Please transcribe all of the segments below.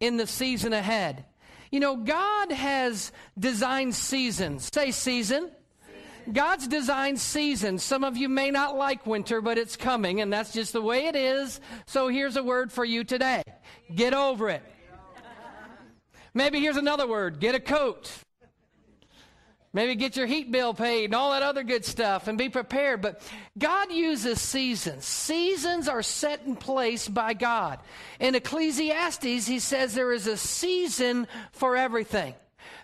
in the season ahead. You know, God has designed seasons. Say season. God's designed seasons. Some of you may not like winter, but it's coming, and that's just the way it is. So here's a word for you today get over it. Maybe here's another word get a coat. Maybe get your heat bill paid and all that other good stuff and be prepared. But God uses seasons. Seasons are set in place by God. In Ecclesiastes, he says there is a season for everything.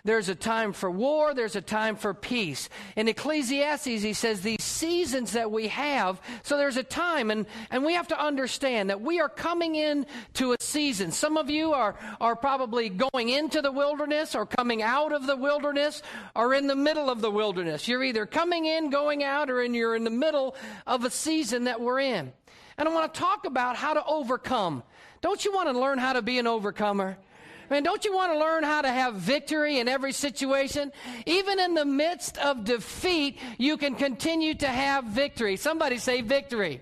There's a time for war, there's a time for peace. In Ecclesiastes, he says these seasons that we have, so there's a time, and, and we have to understand that we are coming in to a season. Some of you are, are probably going into the wilderness or coming out of the wilderness or in the middle of the wilderness. You're either coming in, going out, or in, you're in the middle of a season that we're in. And I want to talk about how to overcome. Don't you want to learn how to be an overcomer? Man, don't you want to learn how to have victory in every situation? Even in the midst of defeat, you can continue to have victory. Somebody say victory.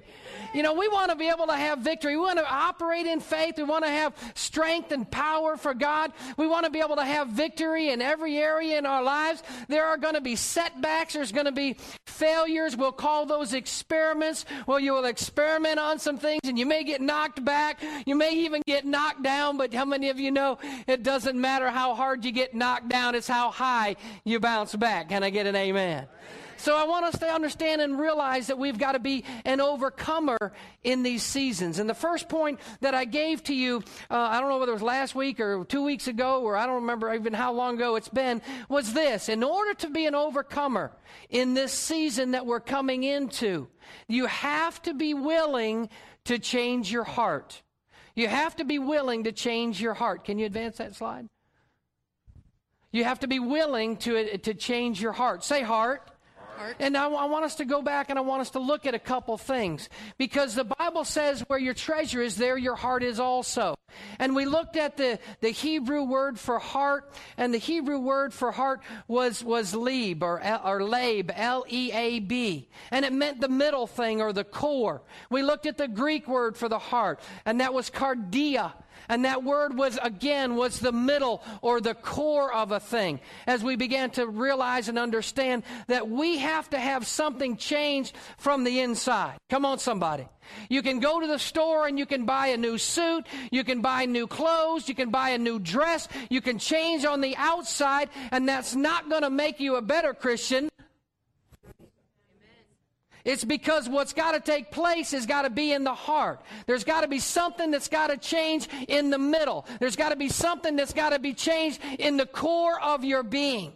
You know, we want to be able to have victory. We want to operate in faith. We want to have strength and power for God. We want to be able to have victory in every area in our lives. There are going to be setbacks. There's going to be failures. We'll call those experiments. Well, you will experiment on some things and you may get knocked back. You may even get knocked down. But how many of you know it doesn't matter how hard you get knocked down, it's how high you bounce back? Can I get an amen? So I want us to understand and realize that we've got to be an overcomer in these seasons. And the first point that I gave to you, uh, I don't know whether it was last week or two weeks ago, or I don't remember even how long ago it's been, was this. In order to be an overcomer in this season that we're coming into, you have to be willing to change your heart. You have to be willing to change your heart. Can you advance that slide? You have to be willing to, to change your heart. Say heart. And I, I want us to go back and I want us to look at a couple things because the Bible says where your treasure is, there your heart is also. And we looked at the, the Hebrew word for heart, and the Hebrew word for heart was, was leab or, or labe, L E A B. And it meant the middle thing or the core. We looked at the Greek word for the heart, and that was cardia. And that word was, again, was the middle or the core of a thing. As we began to realize and understand that we have to have something changed from the inside. Come on, somebody. You can go to the store and you can buy a new suit, you can buy new clothes, you can buy a new dress, you can change on the outside, and that's not going to make you a better Christian. It's because what's got to take place has got to be in the heart. There's got to be something that's got to change in the middle. There's got to be something that's got to be changed in the core of your being.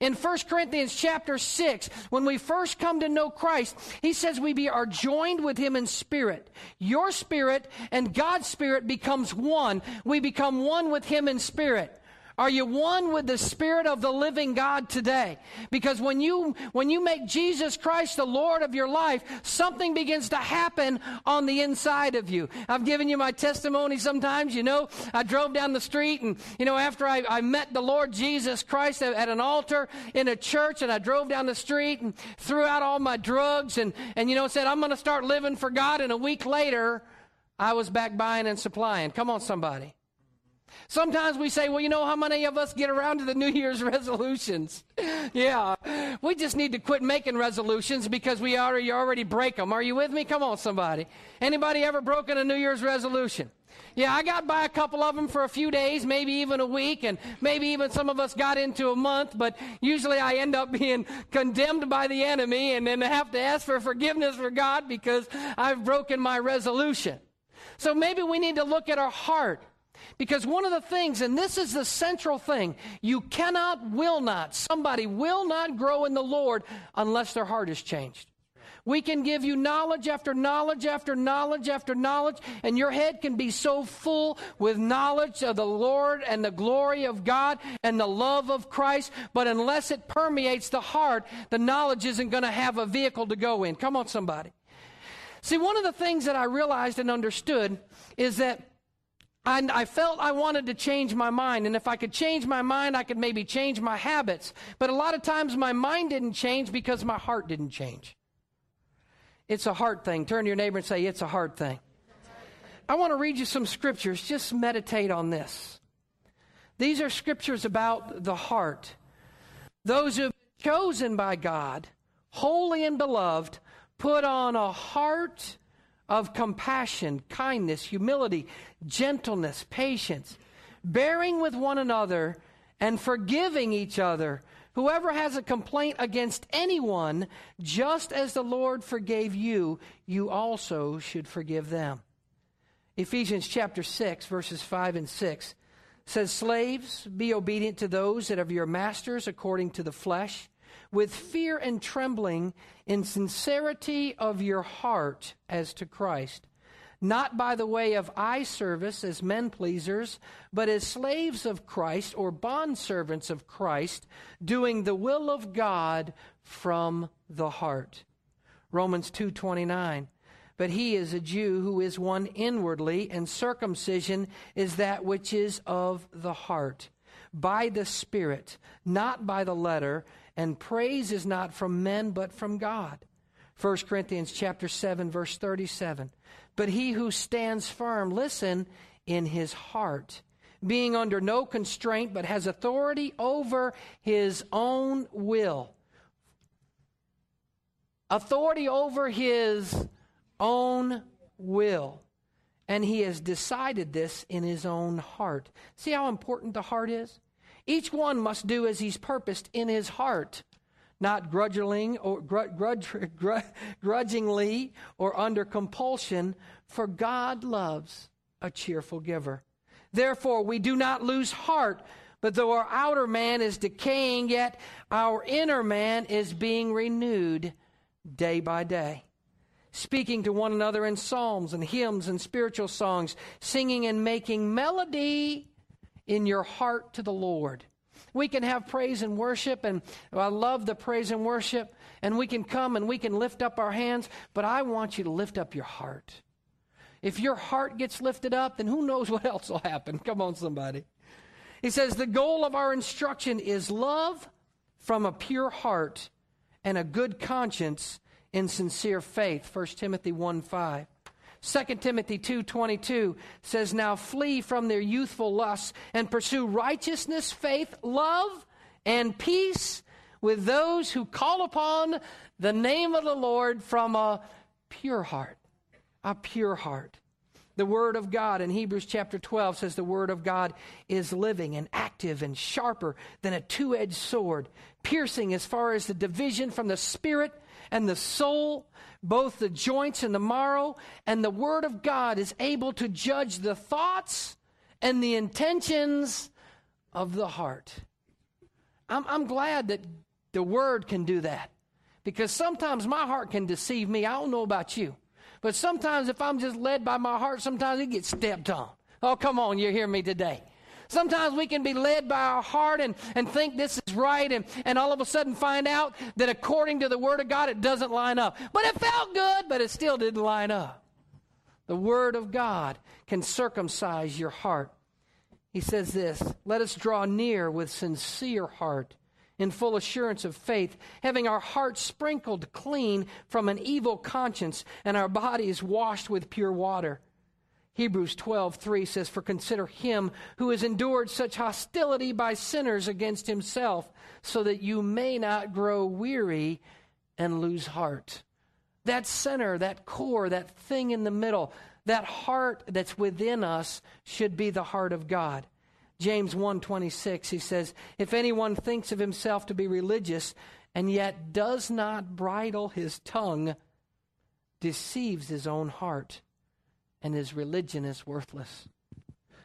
In 1 Corinthians chapter 6, when we first come to know Christ, he says we be, are joined with him in spirit. Your spirit and God's spirit becomes one. We become one with him in spirit. Are you one with the Spirit of the living God today? Because when you, when you make Jesus Christ the Lord of your life, something begins to happen on the inside of you. I've given you my testimony sometimes, you know. I drove down the street and, you know, after I, I met the Lord Jesus Christ at an altar in a church and I drove down the street and threw out all my drugs and, and you know, said, I'm going to start living for God. And a week later, I was back buying and supplying. Come on, somebody. Sometimes we say, well, you know how many of us get around to the New Year's resolutions? yeah. We just need to quit making resolutions because we already, already break them. Are you with me? Come on, somebody. Anybody ever broken a New Year's resolution? Yeah, I got by a couple of them for a few days, maybe even a week, and maybe even some of us got into a month, but usually I end up being condemned by the enemy and then have to ask for forgiveness for God because I've broken my resolution. So maybe we need to look at our heart because one of the things, and this is the central thing, you cannot, will not, somebody will not grow in the Lord unless their heart is changed. We can give you knowledge after knowledge after knowledge after knowledge, and your head can be so full with knowledge of the Lord and the glory of God and the love of Christ, but unless it permeates the heart, the knowledge isn't going to have a vehicle to go in. Come on, somebody. See, one of the things that I realized and understood is that and I felt I wanted to change my mind. And if I could change my mind, I could maybe change my habits. But a lot of times my mind didn't change because my heart didn't change. It's a heart thing. Turn to your neighbor and say, It's a heart thing. I want to read you some scriptures. Just meditate on this. These are scriptures about the heart. Those who have been chosen by God, holy and beloved, put on a heart of compassion, kindness, humility, gentleness, patience, bearing with one another and forgiving each other. Whoever has a complaint against anyone, just as the Lord forgave you, you also should forgive them. Ephesians chapter 6, verses 5 and 6 says, Slaves, be obedient to those that are your masters according to the flesh, with fear and trembling, in sincerity of your heart as to Christ. Not by the way of eye service as men pleasers, but as slaves of Christ or bondservants of Christ, doing the will of God from the heart. Romans 2:29 But he is a Jew who is one inwardly and circumcision is that which is of the heart by the spirit not by the letter and praise is not from men but from God. 1 Corinthians chapter 7 verse 37 but he who stands firm, listen, in his heart, being under no constraint, but has authority over his own will. Authority over his own will. And he has decided this in his own heart. See how important the heart is? Each one must do as he's purposed in his heart not grudgingly or grudge, grudgingly or under compulsion, for God loves a cheerful giver. Therefore, we do not lose heart, but though our outer man is decaying, yet our inner man is being renewed day by day. Speaking to one another in psalms and hymns and spiritual songs, singing and making melody in your heart to the Lord we can have praise and worship, and I love the praise and worship, and we can come and we can lift up our hands, but I want you to lift up your heart. If your heart gets lifted up, then who knows what else will happen? Come on, somebody. He says, The goal of our instruction is love from a pure heart and a good conscience in sincere faith. 1 Timothy 1 5. 2 Timothy 2:22 says now flee from their youthful lusts and pursue righteousness, faith, love, and peace with those who call upon the name of the Lord from a pure heart. A pure heart. The Word of God in Hebrews chapter 12 says the Word of God is living and active and sharper than a two edged sword, piercing as far as the division from the spirit and the soul, both the joints and the marrow, and the Word of God is able to judge the thoughts and the intentions of the heart. I'm, I'm glad that the Word can do that because sometimes my heart can deceive me. I don't know about you, but sometimes if I'm just led by my heart, sometimes it gets stepped on. Oh, come on, you hear me today. Sometimes we can be led by our heart and, and think this is right, and, and all of a sudden find out that according to the Word of God, it doesn't line up. But it felt good, but it still didn't line up. The Word of God can circumcise your heart. He says this Let us draw near with sincere heart, in full assurance of faith, having our hearts sprinkled clean from an evil conscience and our bodies washed with pure water. Hebrews 12:3 says for consider him who has endured such hostility by sinners against himself so that you may not grow weary and lose heart. That center, that core, that thing in the middle, that heart that's within us should be the heart of God. James 1:26 he says if anyone thinks of himself to be religious and yet does not bridle his tongue deceives his own heart and his religion is worthless.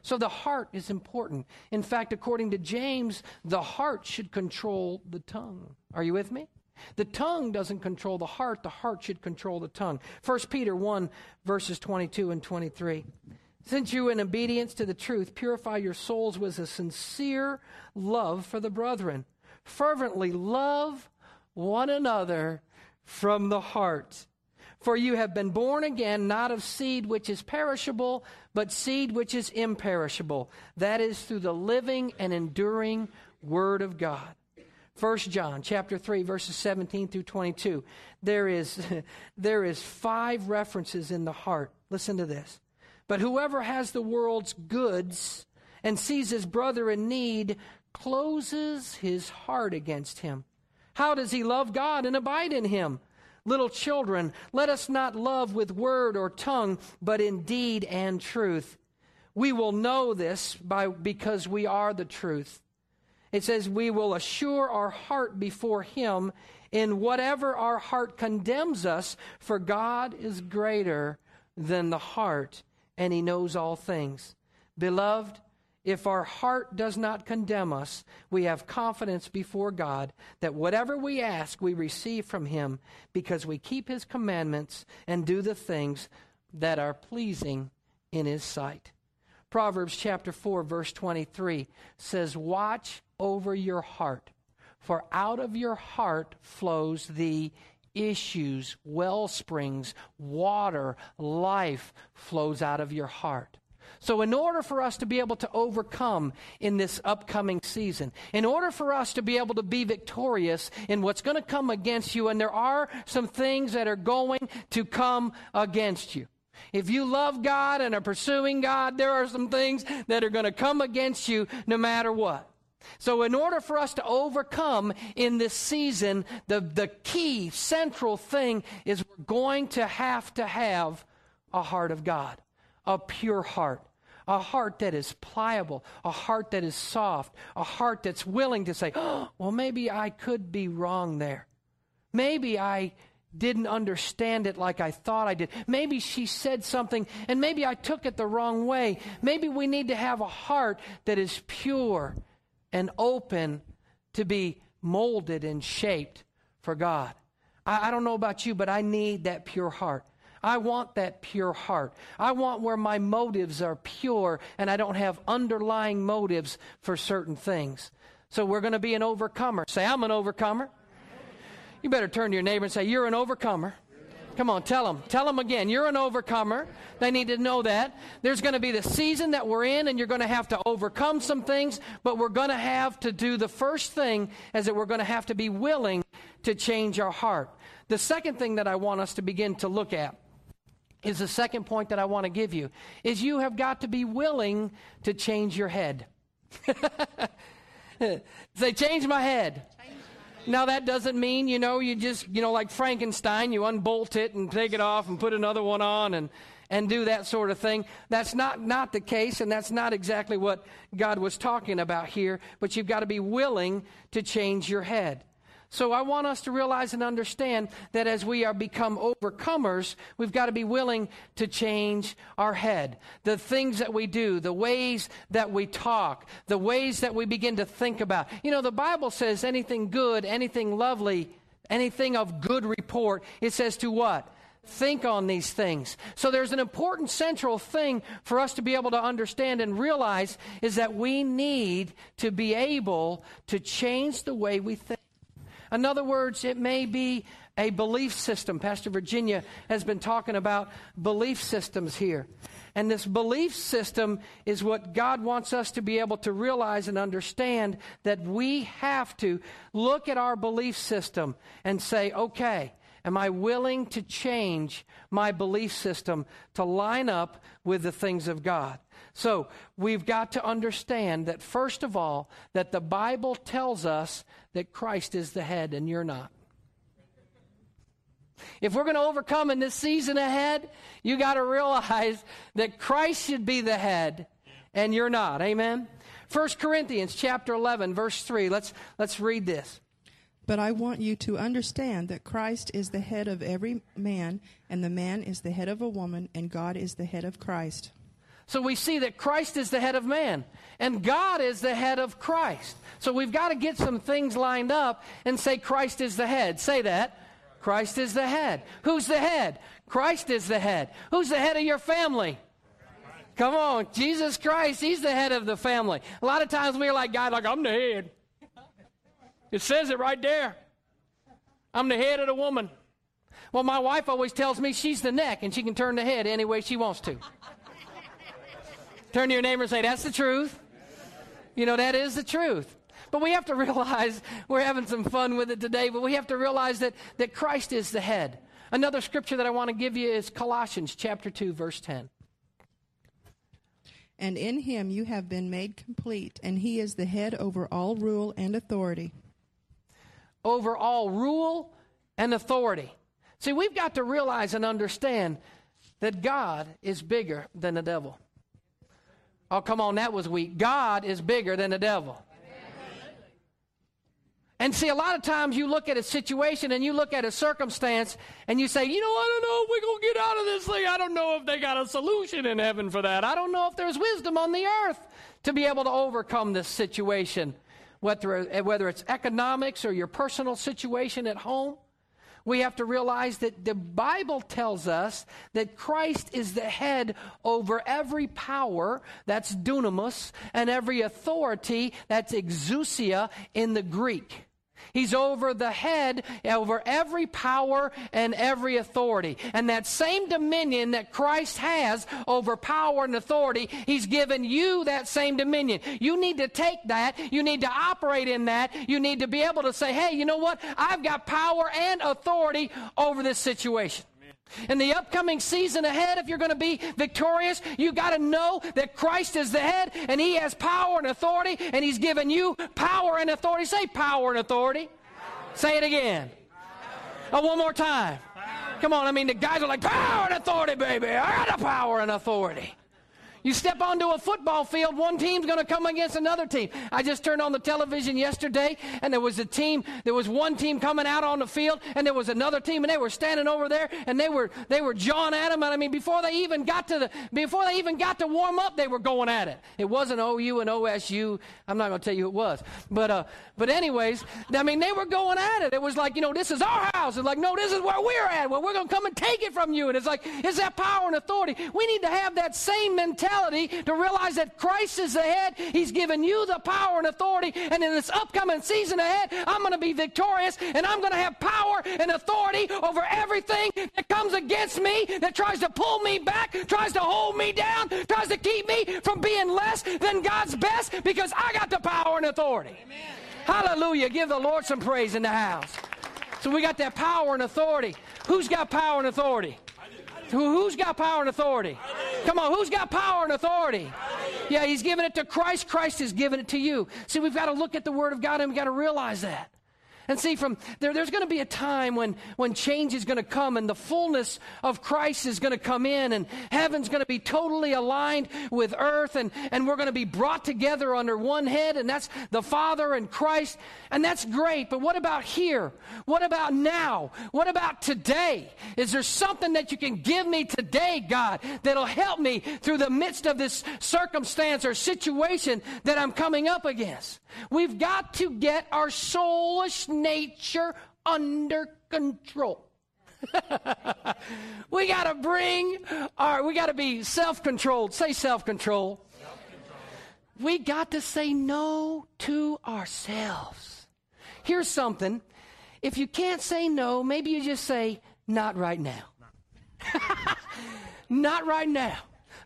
So the heart is important. In fact, according to James, the heart should control the tongue. Are you with me? The tongue doesn't control the heart, the heart should control the tongue. 1 Peter 1, verses 22 and 23. Since you, in obedience to the truth, purify your souls with a sincere love for the brethren, fervently love one another from the heart for you have been born again, not of seed which is perishable, but seed which is imperishable. That is through the living and enduring Word of God. 1 John chapter 3 verses 17 through 22. There is there is five references in the heart. Listen to this. But whoever has the world's goods and sees his brother in need closes his heart against him. How does he love God and abide in him? Little children, let us not love with word or tongue, but in deed and truth. We will know this by, because we are the truth. It says, We will assure our heart before Him in whatever our heart condemns us, for God is greater than the heart, and He knows all things. Beloved, if our heart does not condemn us, we have confidence before God that whatever we ask, we receive from Him because we keep His commandments and do the things that are pleasing in His sight. Proverbs chapter 4, verse 23 says, Watch over your heart, for out of your heart flows the issues, well springs, water, life flows out of your heart. So, in order for us to be able to overcome in this upcoming season, in order for us to be able to be victorious in what's going to come against you, and there are some things that are going to come against you. If you love God and are pursuing God, there are some things that are going to come against you no matter what. So, in order for us to overcome in this season, the, the key central thing is we're going to have to have a heart of God, a pure heart a heart that is pliable, a heart that is soft, a heart that's willing to say, oh, well, maybe I could be wrong there. Maybe I didn't understand it like I thought I did. Maybe she said something and maybe I took it the wrong way. Maybe we need to have a heart that is pure and open to be molded and shaped for God. I, I don't know about you, but I need that pure heart. I want that pure heart. I want where my motives are pure and I don't have underlying motives for certain things. So we're going to be an overcomer. Say, I'm an overcomer. You better turn to your neighbor and say, You're an overcomer. Come on, tell them. Tell them again. You're an overcomer. They need to know that. There's going to be the season that we're in, and you're going to have to overcome some things, but we're going to have to do the first thing is that we're going to have to be willing to change our heart. The second thing that I want us to begin to look at is the second point that I want to give you is you have got to be willing to change your head. Say, change my head. Now that doesn't mean, you know, you just, you know, like Frankenstein, you unbolt it and take it off and put another one on and and do that sort of thing. That's not not the case and that's not exactly what God was talking about here, but you've got to be willing to change your head. So I want us to realize and understand that as we are become overcomers, we've got to be willing to change our head. The things that we do, the ways that we talk, the ways that we begin to think about. You know, the Bible says anything good, anything lovely, anything of good report, it says to what? think on these things. So there's an important central thing for us to be able to understand and realize is that we need to be able to change the way we think. In other words, it may be a belief system. Pastor Virginia has been talking about belief systems here. And this belief system is what God wants us to be able to realize and understand that we have to look at our belief system and say, okay, am I willing to change my belief system to line up with the things of God? So we've got to understand that, first of all, that the Bible tells us that Christ is the head and you're not. If we're going to overcome in this season ahead, you got to realize that Christ should be the head and you're not. Amen. 1 Corinthians chapter 11 verse 3. Let's let's read this. But I want you to understand that Christ is the head of every man and the man is the head of a woman and God is the head of Christ. So we see that Christ is the head of man and God is the head of Christ. So we've got to get some things lined up and say Christ is the head. Say that. Christ is the head. Who's the head? Christ is the head. Who's the head of your family? Come on, Jesus Christ, He's the head of the family. A lot of times we're like, God, like, I'm the head. It says it right there. I'm the head of the woman. Well, my wife always tells me she's the neck and she can turn the head any way she wants to. Turn to your neighbor and say, That's the truth. You know, that is the truth. But we have to realize we're having some fun with it today, but we have to realize that, that Christ is the head. Another scripture that I want to give you is Colossians chapter 2, verse 10. And in him you have been made complete, and he is the head over all rule and authority. Over all rule and authority. See, we've got to realize and understand that God is bigger than the devil. Oh, come on, that was weak. God is bigger than the devil. And see, a lot of times you look at a situation and you look at a circumstance and you say, you know, I don't know if we're going to get out of this thing. I don't know if they got a solution in heaven for that. I don't know if there's wisdom on the earth to be able to overcome this situation, whether, whether it's economics or your personal situation at home. We have to realize that the Bible tells us that Christ is the head over every power, that's dunamis, and every authority, that's exousia in the Greek. He's over the head, over every power and every authority. And that same dominion that Christ has over power and authority, He's given you that same dominion. You need to take that. You need to operate in that. You need to be able to say, hey, you know what? I've got power and authority over this situation. In the upcoming season ahead, if you're going to be victorious, you got to know that Christ is the head and He has power and authority, and He's given you power and authority. Say power and authority. Power. Say it again. Oh, one more time. Power. Come on, I mean, the guys are like, power and authority, baby. I got the power and authority. You step onto a football field, one team's going to come against another team. I just turned on the television yesterday, and there was a team, there was one team coming out on the field, and there was another team, and they were standing over there, and they were they were jawing at them. And I mean, before they even got to the before they even got to warm up, they were going at it. It wasn't OU and OSU. I'm not going to tell you it was, but uh, but anyways, I mean, they were going at it. It was like, you know, this is our house. It's like, no, this is where we're at. Well, we're going to come and take it from you. And it's like, is that power and authority? We need to have that same mentality mentality to realize that Christ is the head. He's given you the power and authority. And in this upcoming season ahead, I'm going to be victorious and I'm going to have power and authority over everything that comes against me, that tries to pull me back, tries to hold me down, tries to keep me from being less than God's best because I got the power and authority. Amen. Hallelujah. Give the Lord some praise in the house. So we got that power and authority. Who's got power and authority? Who's got power and authority? Come on, who's got power and authority? Yeah, he's given it to Christ. Christ has given it to you. See, we've got to look at the Word of God and we've got to realize that. And see, from there, there's going to be a time when, when change is going to come and the fullness of Christ is going to come in and heaven's going to be totally aligned with earth and, and we're going to be brought together under one head and that's the Father and Christ. And that's great. But what about here? What about now? What about today? Is there something that you can give me today, God, that'll help me through the midst of this circumstance or situation that I'm coming up against? We've got to get our soulish nature under control. we got to bring our, we got to be self controlled. Say self control. We got to say no to ourselves. Here's something. If you can't say no, maybe you just say, not right now. not right now.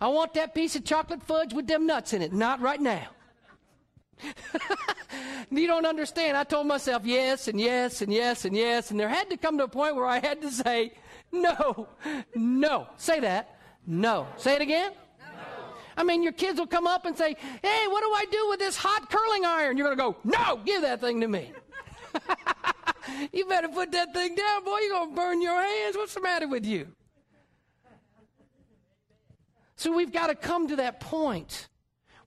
I want that piece of chocolate fudge with them nuts in it. Not right now. you don't understand. I told myself yes and yes and yes and yes, and there had to come to a point where I had to say, no, no. Say that. No. Say it again. No. I mean, your kids will come up and say, hey, what do I do with this hot curling iron? You're going to go, no, give that thing to me. you better put that thing down, boy. You're going to burn your hands. What's the matter with you? So we've got to come to that point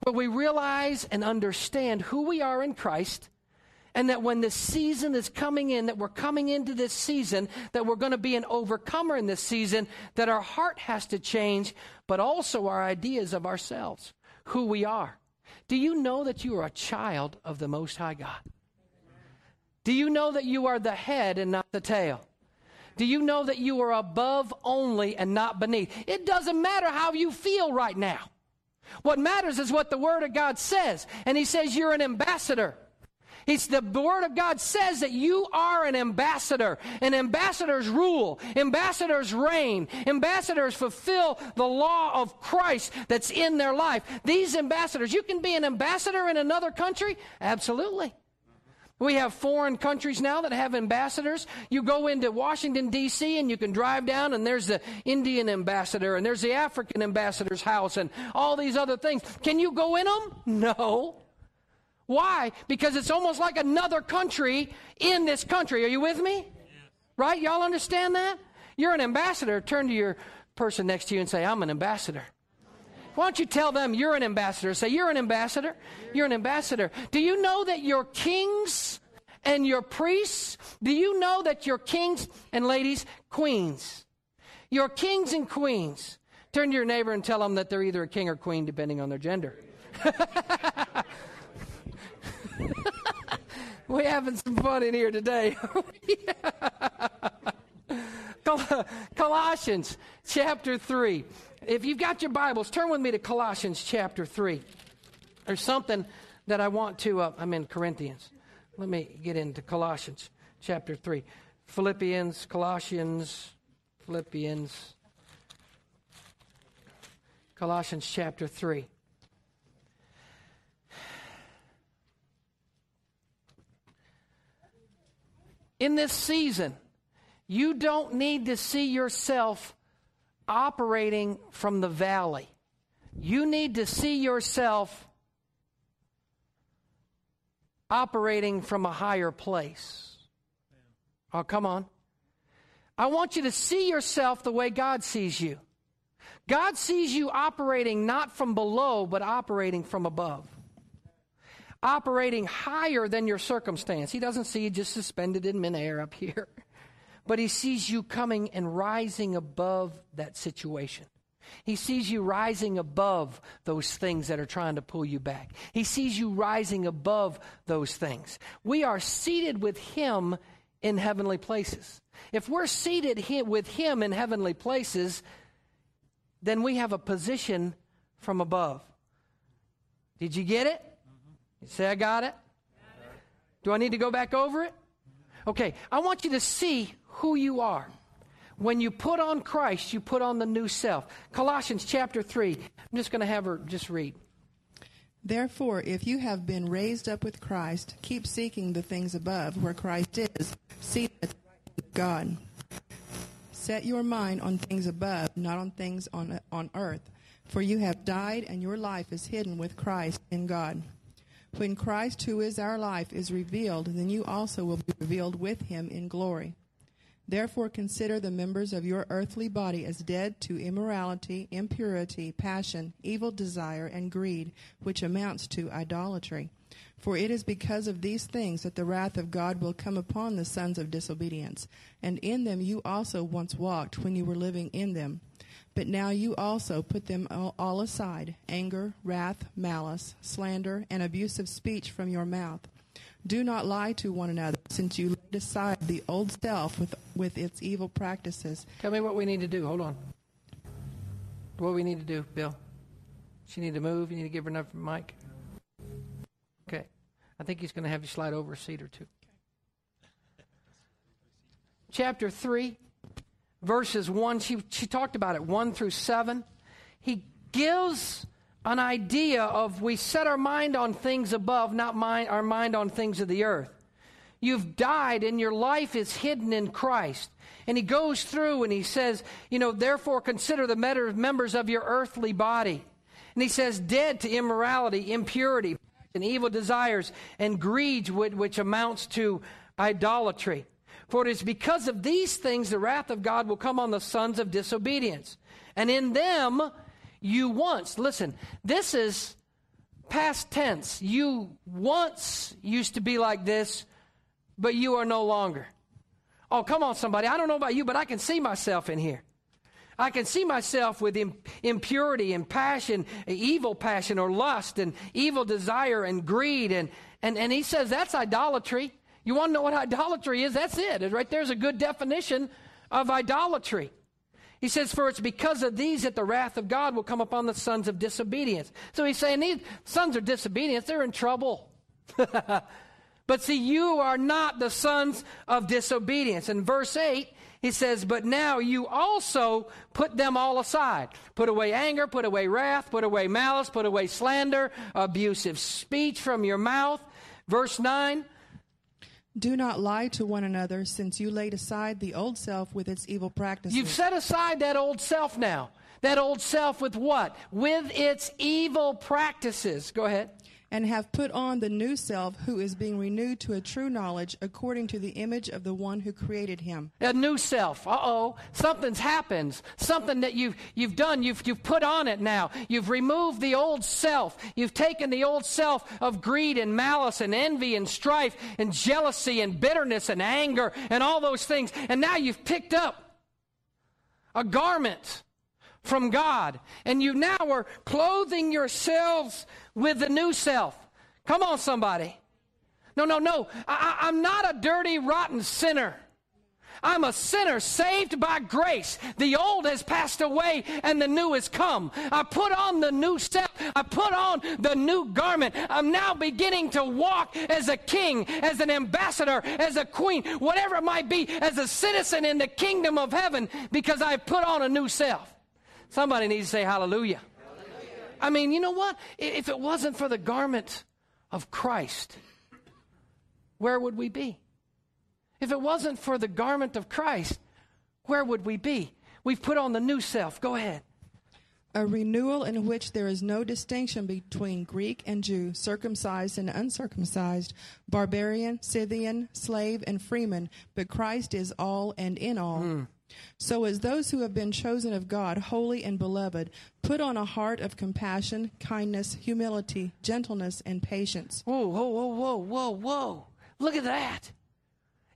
where we realize and understand who we are in Christ and that when this season is coming in, that we're coming into this season, that we're going to be an overcomer in this season, that our heart has to change, but also our ideas of ourselves, who we are. Do you know that you are a child of the Most High God? Do you know that you are the head and not the tail? Do you know that you are above only and not beneath? It doesn't matter how you feel right now. What matters is what the Word of God says. And He says you're an ambassador. It's the Word of God says that you are an ambassador. And ambassadors rule, ambassadors reign, ambassadors fulfill the law of Christ that's in their life. These ambassadors, you can be an ambassador in another country? Absolutely. We have foreign countries now that have ambassadors. You go into Washington, D.C., and you can drive down, and there's the Indian ambassador, and there's the African ambassador's house, and all these other things. Can you go in them? No. Why? Because it's almost like another country in this country. Are you with me? Right? Y'all understand that? You're an ambassador. Turn to your person next to you and say, I'm an ambassador. Why don't you tell them you're an ambassador? Say, You're an ambassador. You're an ambassador. Do you know that your kings and your priests, do you know that your kings and ladies, queens, your kings and queens, turn to your neighbor and tell them that they're either a king or queen depending on their gender. We're having some fun in here today. Colossians chapter 3 if you've got your Bibles, turn with me to Colossians chapter 3. There's something that I want to, uh, I'm in Corinthians. Let me get into Colossians chapter 3. Philippians, Colossians, Philippians, Colossians chapter 3. In this season, you don't need to see yourself operating from the valley. You need to see yourself operating from a higher place. Oh, come on. I want you to see yourself the way God sees you. God sees you operating not from below, but operating from above. Operating higher than your circumstance. He doesn't see you just suspended in midair up here but he sees you coming and rising above that situation. He sees you rising above those things that are trying to pull you back. He sees you rising above those things. We are seated with him in heavenly places. If we're seated with him in heavenly places, then we have a position from above. Did you get it? You say, I got it? Do I need to go back over it? Okay, I want you to see who you are. When you put on Christ, you put on the new self. Colossians chapter 3. I'm just going to have her just read. Therefore, if you have been raised up with Christ, keep seeking the things above, where Christ is, seated with God. Set your mind on things above, not on things on, on earth. For you have died, and your life is hidden with Christ in God. When Christ, who is our life, is revealed, then you also will be revealed with him in glory. Therefore, consider the members of your earthly body as dead to immorality, impurity, passion, evil desire, and greed, which amounts to idolatry. For it is because of these things that the wrath of God will come upon the sons of disobedience. And in them you also once walked when you were living in them. But now you also put them all aside anger, wrath, malice, slander, and abusive speech from your mouth. Do not lie to one another, since you laid aside the old self with, with its evil practices. Tell me what we need to do. Hold on. What we need to do, Bill? She need to move. You need to give her another mic. Okay. I think he's going to have you slide over a seat or two. Chapter 3, verses 1, she, she talked about it, 1 through 7. He gives an idea of we set our mind on things above, not mind, our mind on things of the earth. You've died and your life is hidden in Christ. And he goes through and he says, you know, therefore consider the members of your earthly body. And he says, dead to immorality, impurity, and evil desires, and greed, which amounts to idolatry. For it is because of these things the wrath of God will come on the sons of disobedience. And in them, you once, listen, this is past tense. You once used to be like this, but you are no longer. Oh, come on, somebody. I don't know about you, but I can see myself in here. I can see myself with impurity and passion, evil passion or lust and evil desire and greed. And, and, and he says that's idolatry. You want to know what idolatry is? That's it. Right there's a good definition of idolatry. He says, For it's because of these that the wrath of God will come upon the sons of disobedience. So he's saying these sons are disobedience, they're in trouble. but see, you are not the sons of disobedience. In verse 8, he says, But now you also put them all aside. Put away anger, put away wrath, put away malice, put away slander, abusive speech from your mouth. Verse 9, Do not lie to one another, since you laid aside the old self with its evil practices. You've set aside that old self now. That old self with what? With its evil practices. Go ahead. And have put on the new self, who is being renewed to a true knowledge according to the image of the one who created him. A new self. Uh oh. Something's happened. Something that you've, you've done. You've, you've put on it now. You've removed the old self. You've taken the old self of greed and malice and envy and strife and jealousy and bitterness and anger and all those things. And now you've picked up a garment from God. And you now are clothing yourselves with the new self. Come on, somebody. No, no, no. I, I'm not a dirty, rotten sinner. I'm a sinner saved by grace. The old has passed away and the new has come. I put on the new self. I put on the new garment. I'm now beginning to walk as a king, as an ambassador, as a queen, whatever it might be, as a citizen in the kingdom of heaven because I put on a new self. Somebody needs to say hallelujah. I mean, you know what? If it wasn't for the garment of Christ, where would we be? If it wasn't for the garment of Christ, where would we be? We've put on the new self. Go ahead. A renewal in which there is no distinction between Greek and Jew, circumcised and uncircumcised, barbarian, Scythian, slave, and freeman, but Christ is all and in all. Mm. So, as those who have been chosen of God, holy and beloved, put on a heart of compassion, kindness, humility, gentleness, and patience. Whoa, whoa, whoa, whoa, whoa, whoa. Look at that.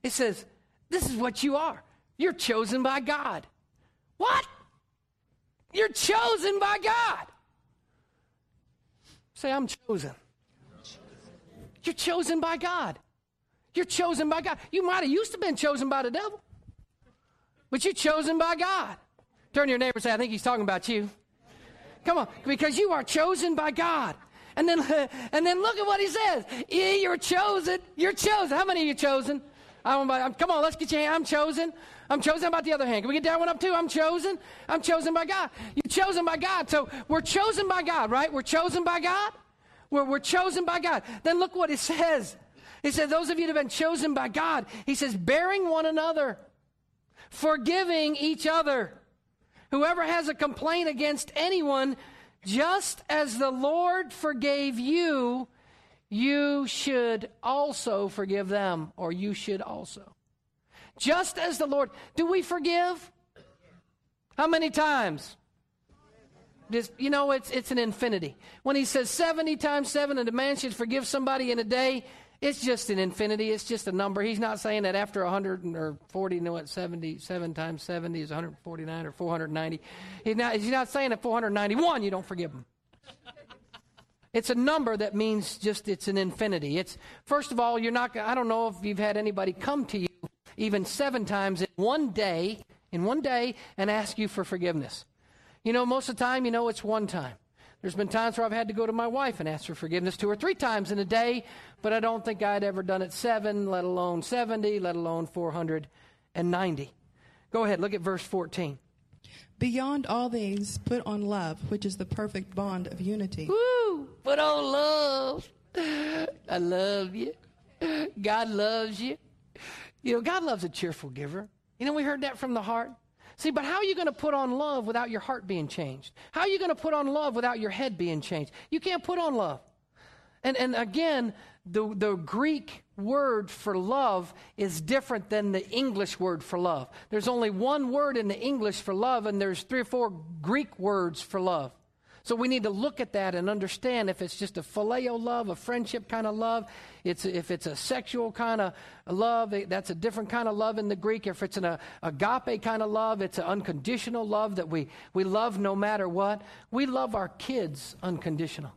It says, This is what you are. You're chosen by God. What? You're chosen by God. Say, I'm chosen. You're chosen by God. You're chosen by God. You might have used to been chosen by the devil, but you're chosen by God. Turn to your neighbor and say, I think he's talking about you. Come on, because you are chosen by God. And then, and then look at what he says. You're chosen. You're chosen. How many of you chosen? I don't, I'm, come on, let's get your hand. I'm chosen. I'm chosen. How about the other hand? Can we get that one up too? I'm chosen. I'm chosen by God. You're chosen by God. So we're chosen by God, right? We're chosen by God. We're, we're chosen by God. Then look what it says. It says, those of you that have been chosen by God, he says, bearing one another, forgiving each other. Whoever has a complaint against anyone, just as the Lord forgave you, you should also forgive them, or you should also. Just as the Lord. Do we forgive? How many times? Just, you know, it's, it's an infinity. When he says 70 times 7 and a man should forgive somebody in a day, it's just an infinity. It's just a number. He's not saying that after 100 or 40, you what, 77 times 70 is 149 or 490. He's not, he's not saying at 491 you don't forgive him. It's a number that means just it's an infinity. It's first of all, you're not. I don't know if you've had anybody come to you even seven times in one day, in one day, and ask you for forgiveness. You know, most of the time, you know, it's one time. There's been times where I've had to go to my wife and ask for forgiveness two or three times in a day, but I don't think I'd ever done it seven, let alone 70, let alone 490. Go ahead, look at verse 14. Beyond all these, put on love, which is the perfect bond of unity. Woo! Put on love. I love you. God loves you. You know, God loves a cheerful giver. You know, we heard that from the heart. See, but how are you going to put on love without your heart being changed? How are you going to put on love without your head being changed? You can't put on love. And, and again, the, the Greek word for love is different than the English word for love. There's only one word in the English for love, and there's three or four Greek words for love. So we need to look at that and understand if it's just a phileo love, a friendship kind of love. It's if it's a sexual kind of love, that's a different kind of love in the Greek. If it's an uh, agape kind of love, it's an unconditional love that we, we love no matter what. We love our kids unconditional.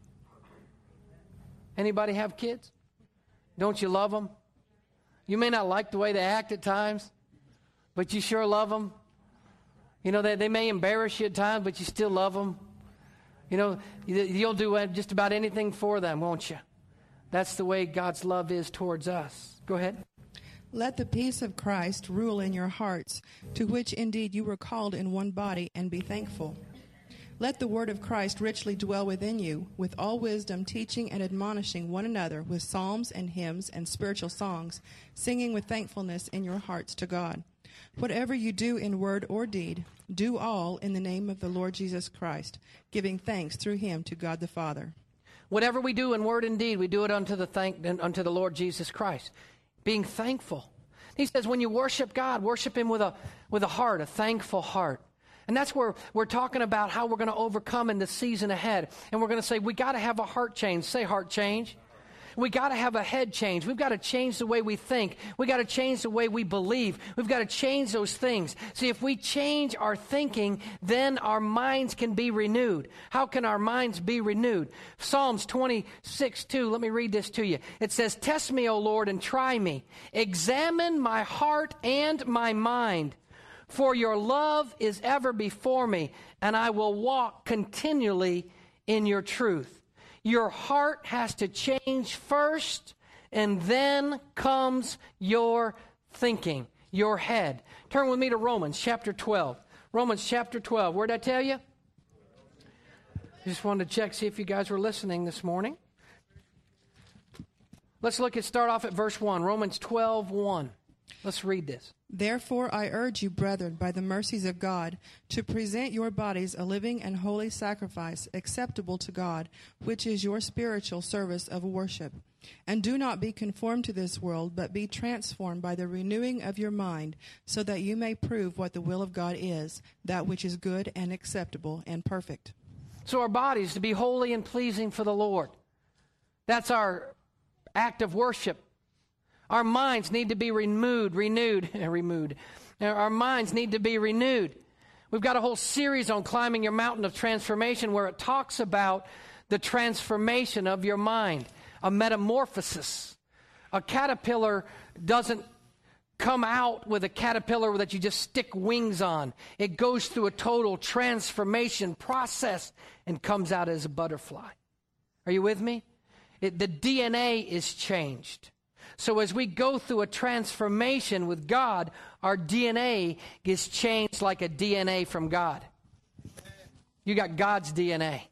Anybody have kids? Don't you love them? You may not like the way they act at times, but you sure love them. You know, they, they may embarrass you at times, but you still love them. You know, you'll do just about anything for them, won't you? That's the way God's love is towards us. Go ahead. Let the peace of Christ rule in your hearts, to which indeed you were called in one body, and be thankful. Let the word of Christ richly dwell within you, with all wisdom, teaching and admonishing one another with psalms and hymns and spiritual songs, singing with thankfulness in your hearts to God. Whatever you do in word or deed, do all in the name of the Lord Jesus Christ, giving thanks through him to God the Father. Whatever we do in word and deed, we do it unto the thank unto the Lord Jesus Christ, being thankful. He says, when you worship God, worship Him with a with a heart, a thankful heart. And that's where we're talking about how we're going to overcome in the season ahead. And we're going to say, we got to have a heart change. Say heart change. We got to have a head change. We've got to change the way we think. We've got to change the way we believe. We've got to change those things. See, if we change our thinking, then our minds can be renewed. How can our minds be renewed? Psalms 26, 2. Let me read this to you. It says, Test me, O Lord, and try me. Examine my heart and my mind for your love is ever before me, and I will walk continually in your truth. Your heart has to change first, and then comes your thinking, your head. Turn with me to Romans chapter 12. Romans chapter 12. Where'd I tell you? Just wanted to check, see if you guys were listening this morning. Let's look at start off at verse 1. Romans 12, 1. Let's read this. Therefore, I urge you, brethren, by the mercies of God, to present your bodies a living and holy sacrifice, acceptable to God, which is your spiritual service of worship. And do not be conformed to this world, but be transformed by the renewing of your mind, so that you may prove what the will of God is, that which is good and acceptable and perfect. So, our bodies to be holy and pleasing for the Lord. That's our act of worship. Our minds need to be renewed, renewed, renewed. Our minds need to be renewed. We've got a whole series on climbing your mountain of transformation where it talks about the transformation of your mind, a metamorphosis. A caterpillar doesn't come out with a caterpillar that you just stick wings on. It goes through a total transformation process and comes out as a butterfly. Are you with me? It, the DNA is changed. So as we go through a transformation with God, our DNA gets changed like a DNA from God. You got God's DNA.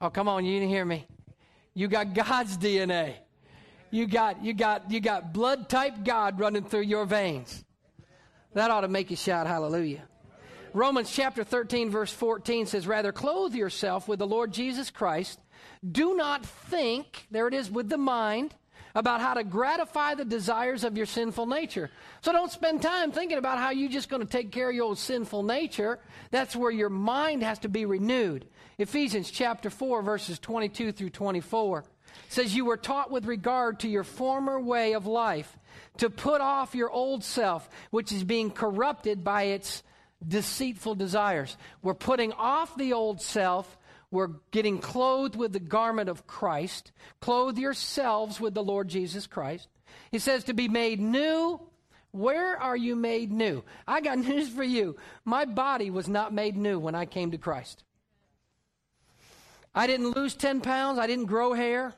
Oh, come on, you didn't hear me. You got God's DNA. You got you got you got blood type God running through your veins. That ought to make you shout hallelujah. Romans chapter 13 verse 14 says rather clothe yourself with the Lord Jesus Christ. Do not think, there it is with the mind, about how to gratify the desires of your sinful nature. So don't spend time thinking about how you're just going to take care of your old sinful nature. That's where your mind has to be renewed. Ephesians chapter 4, verses 22 through 24 says, You were taught with regard to your former way of life to put off your old self, which is being corrupted by its deceitful desires. We're putting off the old self we're getting clothed with the garment of Christ. Clothe yourselves with the Lord Jesus Christ. He says to be made new. Where are you made new? I got news for you. My body was not made new when I came to Christ. I didn't lose 10 pounds. I didn't grow hair.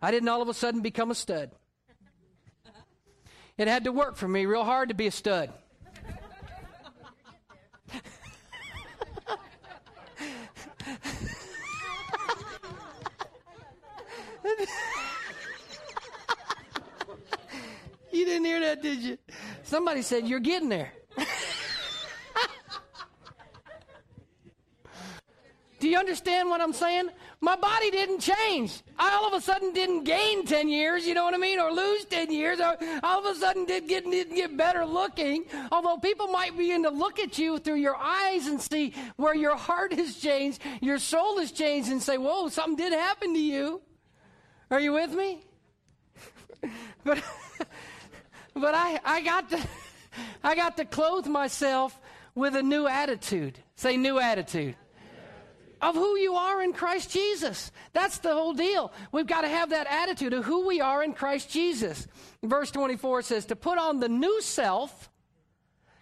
I didn't all of a sudden become a stud. It had to work for me real hard to be a stud. you didn't hear that, did you? Somebody said, You're getting there. Do you understand what I'm saying? My body didn't change. I all of a sudden didn't gain 10 years, you know what I mean, or lose 10 years. Or all of a sudden did get, didn't get better looking. Although people might begin to look at you through your eyes and see where your heart has changed, your soul has changed, and say, Whoa, something did happen to you. Are you with me? but but I, I got to I got to clothe myself with a new attitude. Say new attitude. Of who you are in Christ Jesus. That's the whole deal. We've got to have that attitude of who we are in Christ Jesus. Verse 24 says, To put on the new self,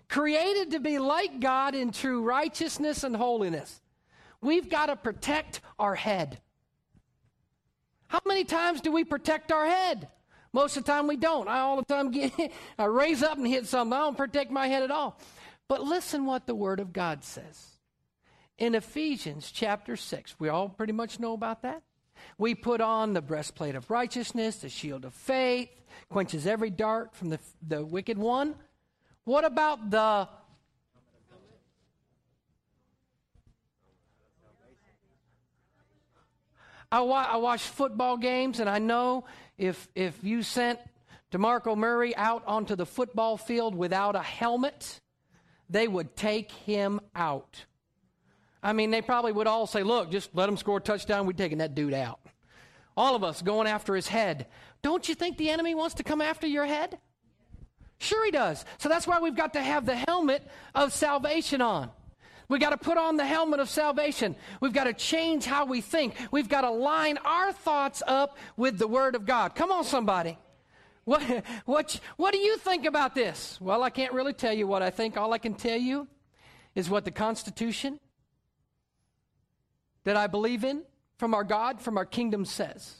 created to be like God in true righteousness and holiness. We've got to protect our head. How many times do we protect our head? Most of the time we don't. I all the time get I raise up and hit something. I don't protect my head at all. But listen what the word of God says. in Ephesians chapter 6. We all pretty much know about that. We put on the breastplate of righteousness, the shield of faith, quenches every dart from the, the wicked one. What about the I, wa- I watch football games, and I know if if you sent DeMarco Murray out onto the football field without a helmet, they would take him out. I mean, they probably would all say, "Look, just let him score a touchdown. We're taking that dude out." All of us going after his head. Don't you think the enemy wants to come after your head? Sure, he does. So that's why we've got to have the helmet of salvation on. We've got to put on the helmet of salvation. We've got to change how we think. We've got to line our thoughts up with the Word of God. Come on, somebody. What, what, what do you think about this? Well, I can't really tell you what I think. All I can tell you is what the Constitution that I believe in from our God, from our kingdom says.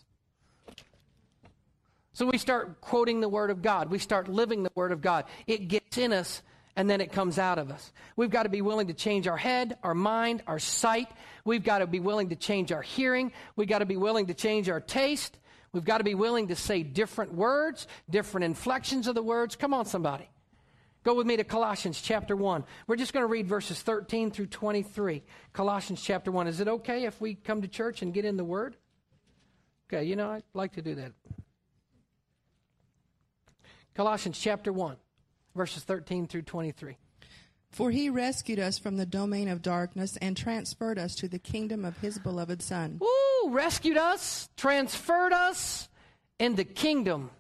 So we start quoting the Word of God. We start living the Word of God. It gets in us and then it comes out of us. We've got to be willing to change our head, our mind, our sight. We've got to be willing to change our hearing. We've got to be willing to change our taste. We've got to be willing to say different words, different inflections of the words. Come on, somebody. Go with me to Colossians chapter 1. We're just going to read verses 13 through 23. Colossians chapter 1. Is it okay if we come to church and get in the Word? Okay, you know, I'd like to do that. Colossians chapter 1 verses 13 through 23. For he rescued us from the domain of darkness and transferred us to the kingdom of his beloved Son. Woo! Rescued us, transferred us in the kingdom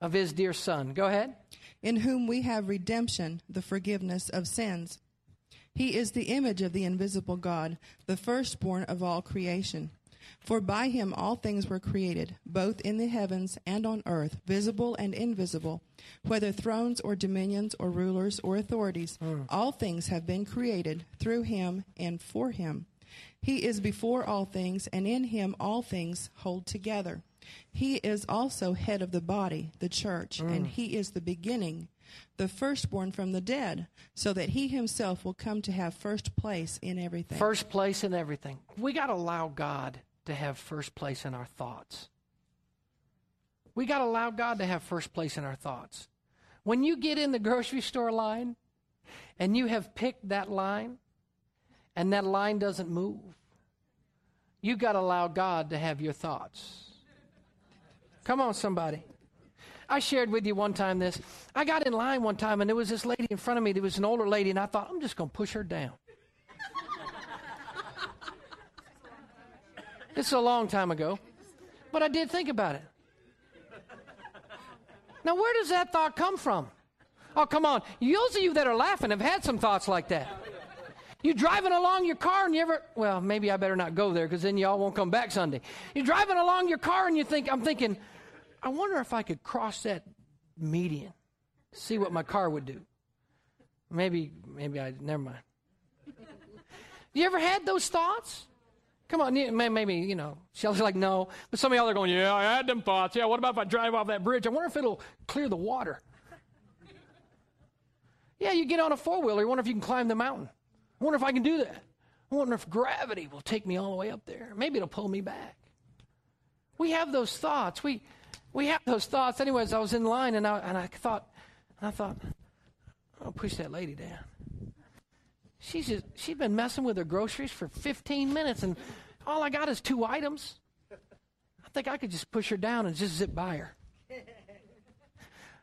of his dear Son. Go ahead. In whom we have redemption, the forgiveness of sins. He is the image of the invisible God, the firstborn of all creation. For by him all things were created, both in the heavens and on earth, visible and invisible, whether thrones or dominions or rulers or authorities. Mm. All things have been created through him and for him. He is before all things, and in him all things hold together. He is also head of the body, the church, mm. and he is the beginning, the firstborn from the dead, so that he himself will come to have first place in everything. First place in everything. We got to allow God to have first place in our thoughts. We got to allow God to have first place in our thoughts. When you get in the grocery store line and you have picked that line and that line doesn't move, you got to allow God to have your thoughts. Come on, somebody. I shared with you one time this. I got in line one time and there was this lady in front of me. There was an older lady, and I thought, I'm just going to push her down. This is a long time ago. But I did think about it. Now, where does that thought come from? Oh, come on. Those of you that are laughing have had some thoughts like that. You're driving along your car and you ever, well, maybe I better not go there because then y'all won't come back Sunday. You're driving along your car and you think, I'm thinking, I wonder if I could cross that median, see what my car would do. Maybe, maybe I, never mind. You ever had those thoughts? Come on, maybe, you know, Shelly's like, no. But some of y'all are going, yeah, I had them thoughts. Yeah, what about if I drive off that bridge? I wonder if it'll clear the water. yeah, you get on a four wheeler, you wonder if you can climb the mountain. I wonder if I can do that. I wonder if gravity will take me all the way up there. Maybe it'll pull me back. We have those thoughts. We, we have those thoughts. Anyways, I was in line and I, and I thought, I thought, I'll push that lady down. She's just, she's been messing with her groceries for 15 minutes, and all I got is two items. I think I could just push her down and just zip by her.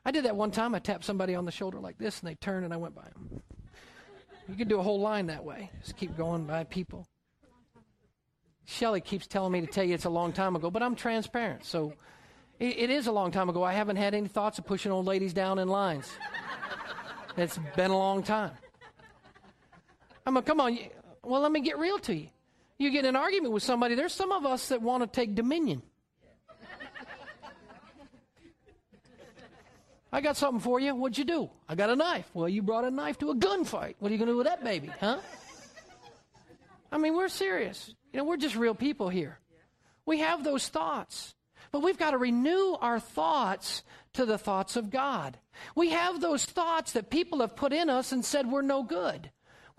I did that one time. I tapped somebody on the shoulder like this, and they turned, and I went by them. You can do a whole line that way. Just keep going by people. Shelly keeps telling me to tell you it's a long time ago, but I'm transparent. So it, it is a long time ago. I haven't had any thoughts of pushing old ladies down in lines. It's been a long time. I'm mean, come on. Well, let me get real to you. You get in an argument with somebody, there's some of us that want to take dominion. I got something for you. What'd you do? I got a knife. Well, you brought a knife to a gunfight. What are you going to do with that baby, huh? I mean, we're serious. You know, we're just real people here. We have those thoughts. But we've got to renew our thoughts to the thoughts of God. We have those thoughts that people have put in us and said we're no good.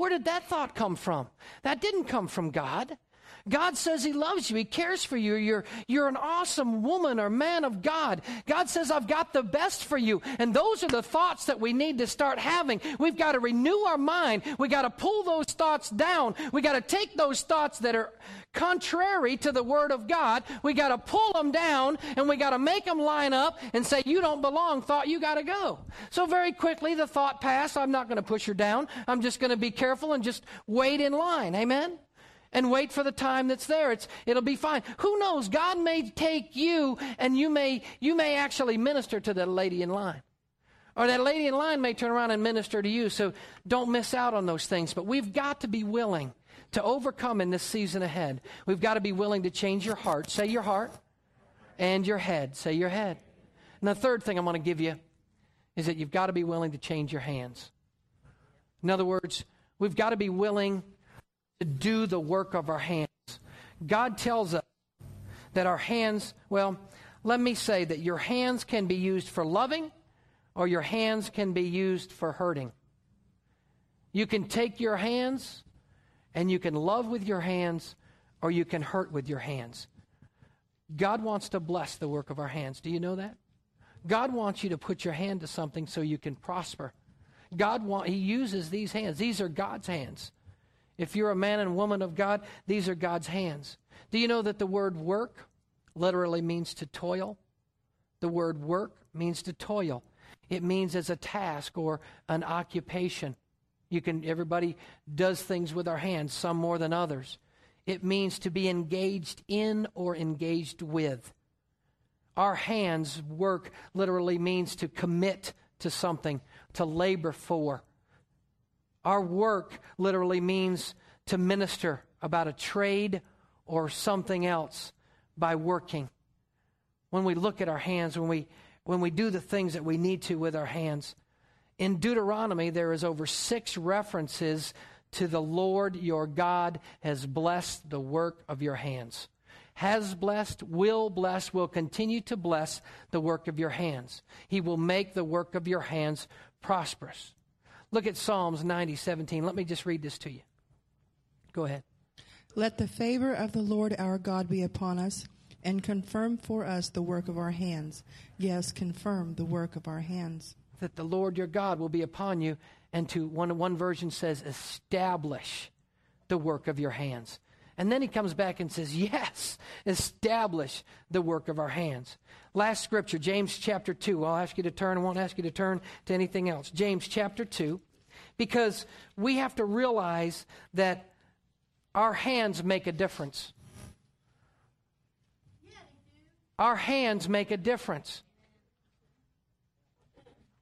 Where did that thought come from? That didn't come from God. God says He loves you. He cares for you. You're, you're an awesome woman or man of God. God says, I've got the best for you. And those are the thoughts that we need to start having. We've got to renew our mind. We got to pull those thoughts down. We got to take those thoughts that are contrary to the Word of God. We got to pull them down and we got to make them line up and say, You don't belong, thought, you got to go. So, very quickly, the thought passed. I'm not going to push her down. I'm just going to be careful and just wait in line. Amen? And wait for the time that's there. It's, it'll be fine. Who knows? God may take you and you may, you may actually minister to that lady in line. Or that lady in line may turn around and minister to you. So don't miss out on those things. But we've got to be willing to overcome in this season ahead. We've got to be willing to change your heart. Say your heart and your head. Say your head. And the third thing I'm going to give you is that you've got to be willing to change your hands. In other words, we've got to be willing to do the work of our hands. God tells us that our hands, well, let me say that your hands can be used for loving or your hands can be used for hurting. You can take your hands and you can love with your hands or you can hurt with your hands. God wants to bless the work of our hands. Do you know that? God wants you to put your hand to something so you can prosper. God want, he uses these hands. These are God's hands. If you're a man and woman of God, these are God's hands. Do you know that the word work literally means to toil? The word work means to toil. It means as a task or an occupation. You can everybody does things with our hands, some more than others. It means to be engaged in or engaged with. Our hands work literally means to commit to something, to labor for. Our work literally means to minister about a trade or something else by working. When we look at our hands, when we, when we do the things that we need to with our hands, in Deuteronomy, there is over six references to the Lord your God has blessed the work of your hands. Has blessed, will bless, will continue to bless the work of your hands. He will make the work of your hands prosperous. Look at Psalms 90, 17. Let me just read this to you. Go ahead. Let the favor of the Lord our God be upon us, and confirm for us the work of our hands. Yes, confirm the work of our hands. That the Lord your God will be upon you, and to one, one version says, establish the work of your hands. And then he comes back and says, Yes, establish the work of our hands. Last scripture, James chapter 2. I'll ask you to turn. I won't ask you to turn to anything else. James chapter 2. Because we have to realize that our hands make a difference. Our hands make a difference.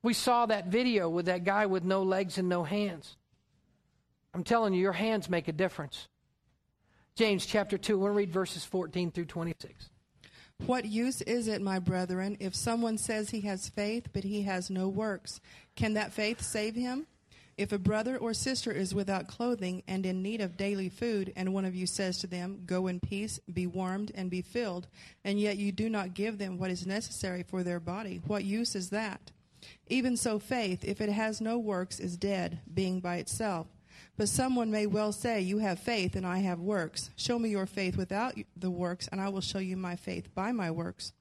We saw that video with that guy with no legs and no hands. I'm telling you, your hands make a difference. James chapter 2, we'll read verses 14 through 26. What use is it, my brethren, if someone says he has faith, but he has no works? Can that faith save him? If a brother or sister is without clothing and in need of daily food, and one of you says to them, Go in peace, be warmed, and be filled, and yet you do not give them what is necessary for their body, what use is that? Even so, faith, if it has no works, is dead, being by itself. But someone may well say, You have faith, and I have works. Show me your faith without the works, and I will show you my faith by my works.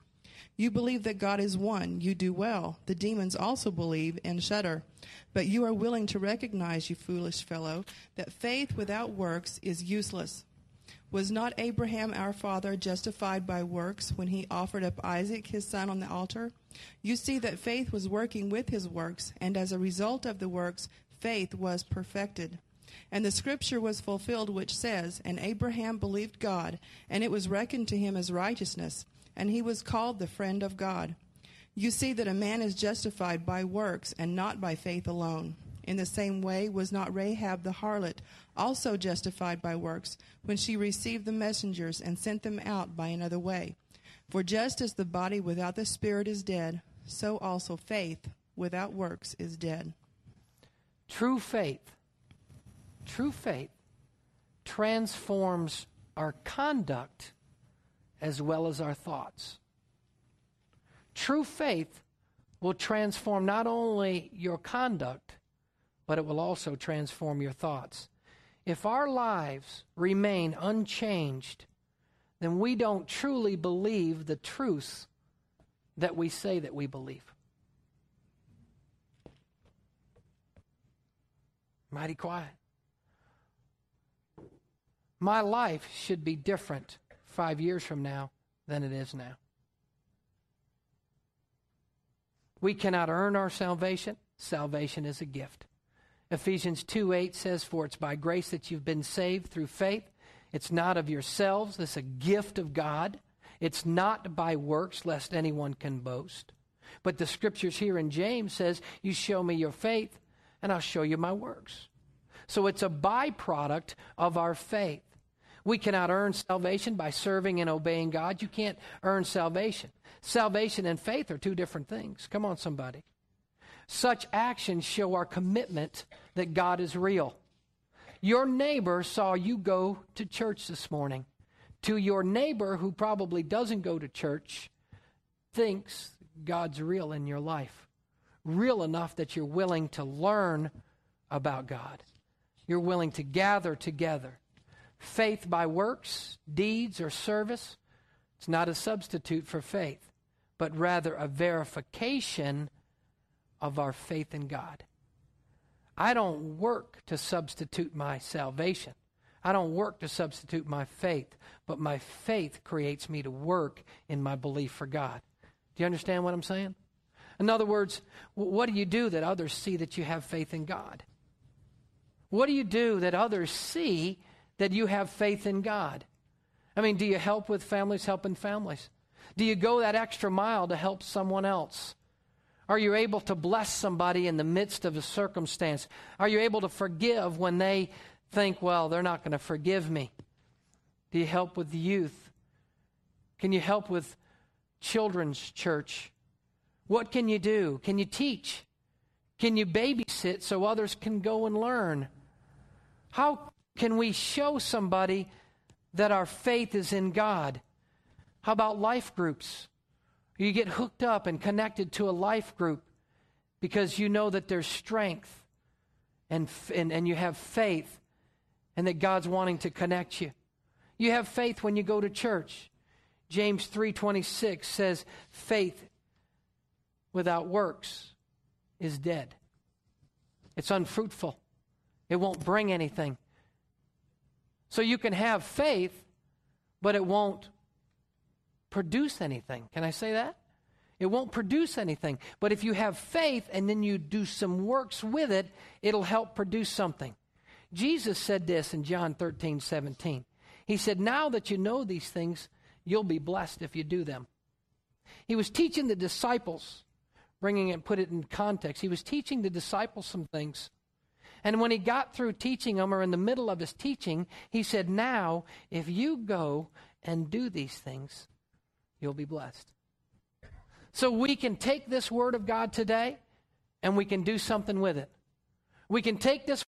You believe that God is one. You do well. The demons also believe and shudder. But you are willing to recognize, you foolish fellow, that faith without works is useless. Was not Abraham our father justified by works when he offered up Isaac his son on the altar? You see that faith was working with his works, and as a result of the works, faith was perfected. And the scripture was fulfilled, which says, And Abraham believed God, and it was reckoned to him as righteousness, and he was called the friend of God. You see that a man is justified by works and not by faith alone. In the same way, was not Rahab the harlot also justified by works when she received the messengers and sent them out by another way? For just as the body without the spirit is dead, so also faith without works is dead. True faith True faith transforms our conduct as well as our thoughts. True faith will transform not only your conduct, but it will also transform your thoughts. If our lives remain unchanged, then we don't truly believe the truth that we say that we believe. Mighty quiet. My life should be different five years from now than it is now. We cannot earn our salvation. Salvation is a gift. Ephesians 2 8 says, For it's by grace that you've been saved through faith. It's not of yourselves, it's a gift of God. It's not by works, lest anyone can boast. But the scriptures here in James says, You show me your faith, and I'll show you my works. So it's a byproduct of our faith. We cannot earn salvation by serving and obeying God. You can't earn salvation. Salvation and faith are two different things. Come on, somebody. Such actions show our commitment that God is real. Your neighbor saw you go to church this morning. To your neighbor who probably doesn't go to church, thinks God's real in your life. Real enough that you're willing to learn about God. You're willing to gather together. Faith by works, deeds, or service, it's not a substitute for faith, but rather a verification of our faith in God. I don't work to substitute my salvation. I don't work to substitute my faith, but my faith creates me to work in my belief for God. Do you understand what I'm saying? In other words, what do you do that others see that you have faith in God? What do you do that others see that you have faith in God? I mean, do you help with families helping families? Do you go that extra mile to help someone else? Are you able to bless somebody in the midst of a circumstance? Are you able to forgive when they think, well, they're not going to forgive me? Do you help with the youth? Can you help with children's church? What can you do? Can you teach? Can you babysit so others can go and learn? How can we show somebody that our faith is in God? How about life groups? You get hooked up and connected to a life group because you know that there's strength and, and, and you have faith and that God's wanting to connect you. You have faith when you go to church. James 3:26 says faith without works is dead. It's unfruitful. It won't bring anything. So you can have faith but it won't produce anything. Can I say that? It won't produce anything. But if you have faith and then you do some works with it, it'll help produce something. Jesus said this in John 13, 17. He said, Now that you know these things, you'll be blessed if you do them. He was teaching the disciples, bringing it, put it in context. He was teaching the disciples some things. And when he got through teaching them, or in the middle of his teaching, he said, Now, if you go and do these things, you'll be blessed. So we can take this word of God today and we can do something with it. We can take this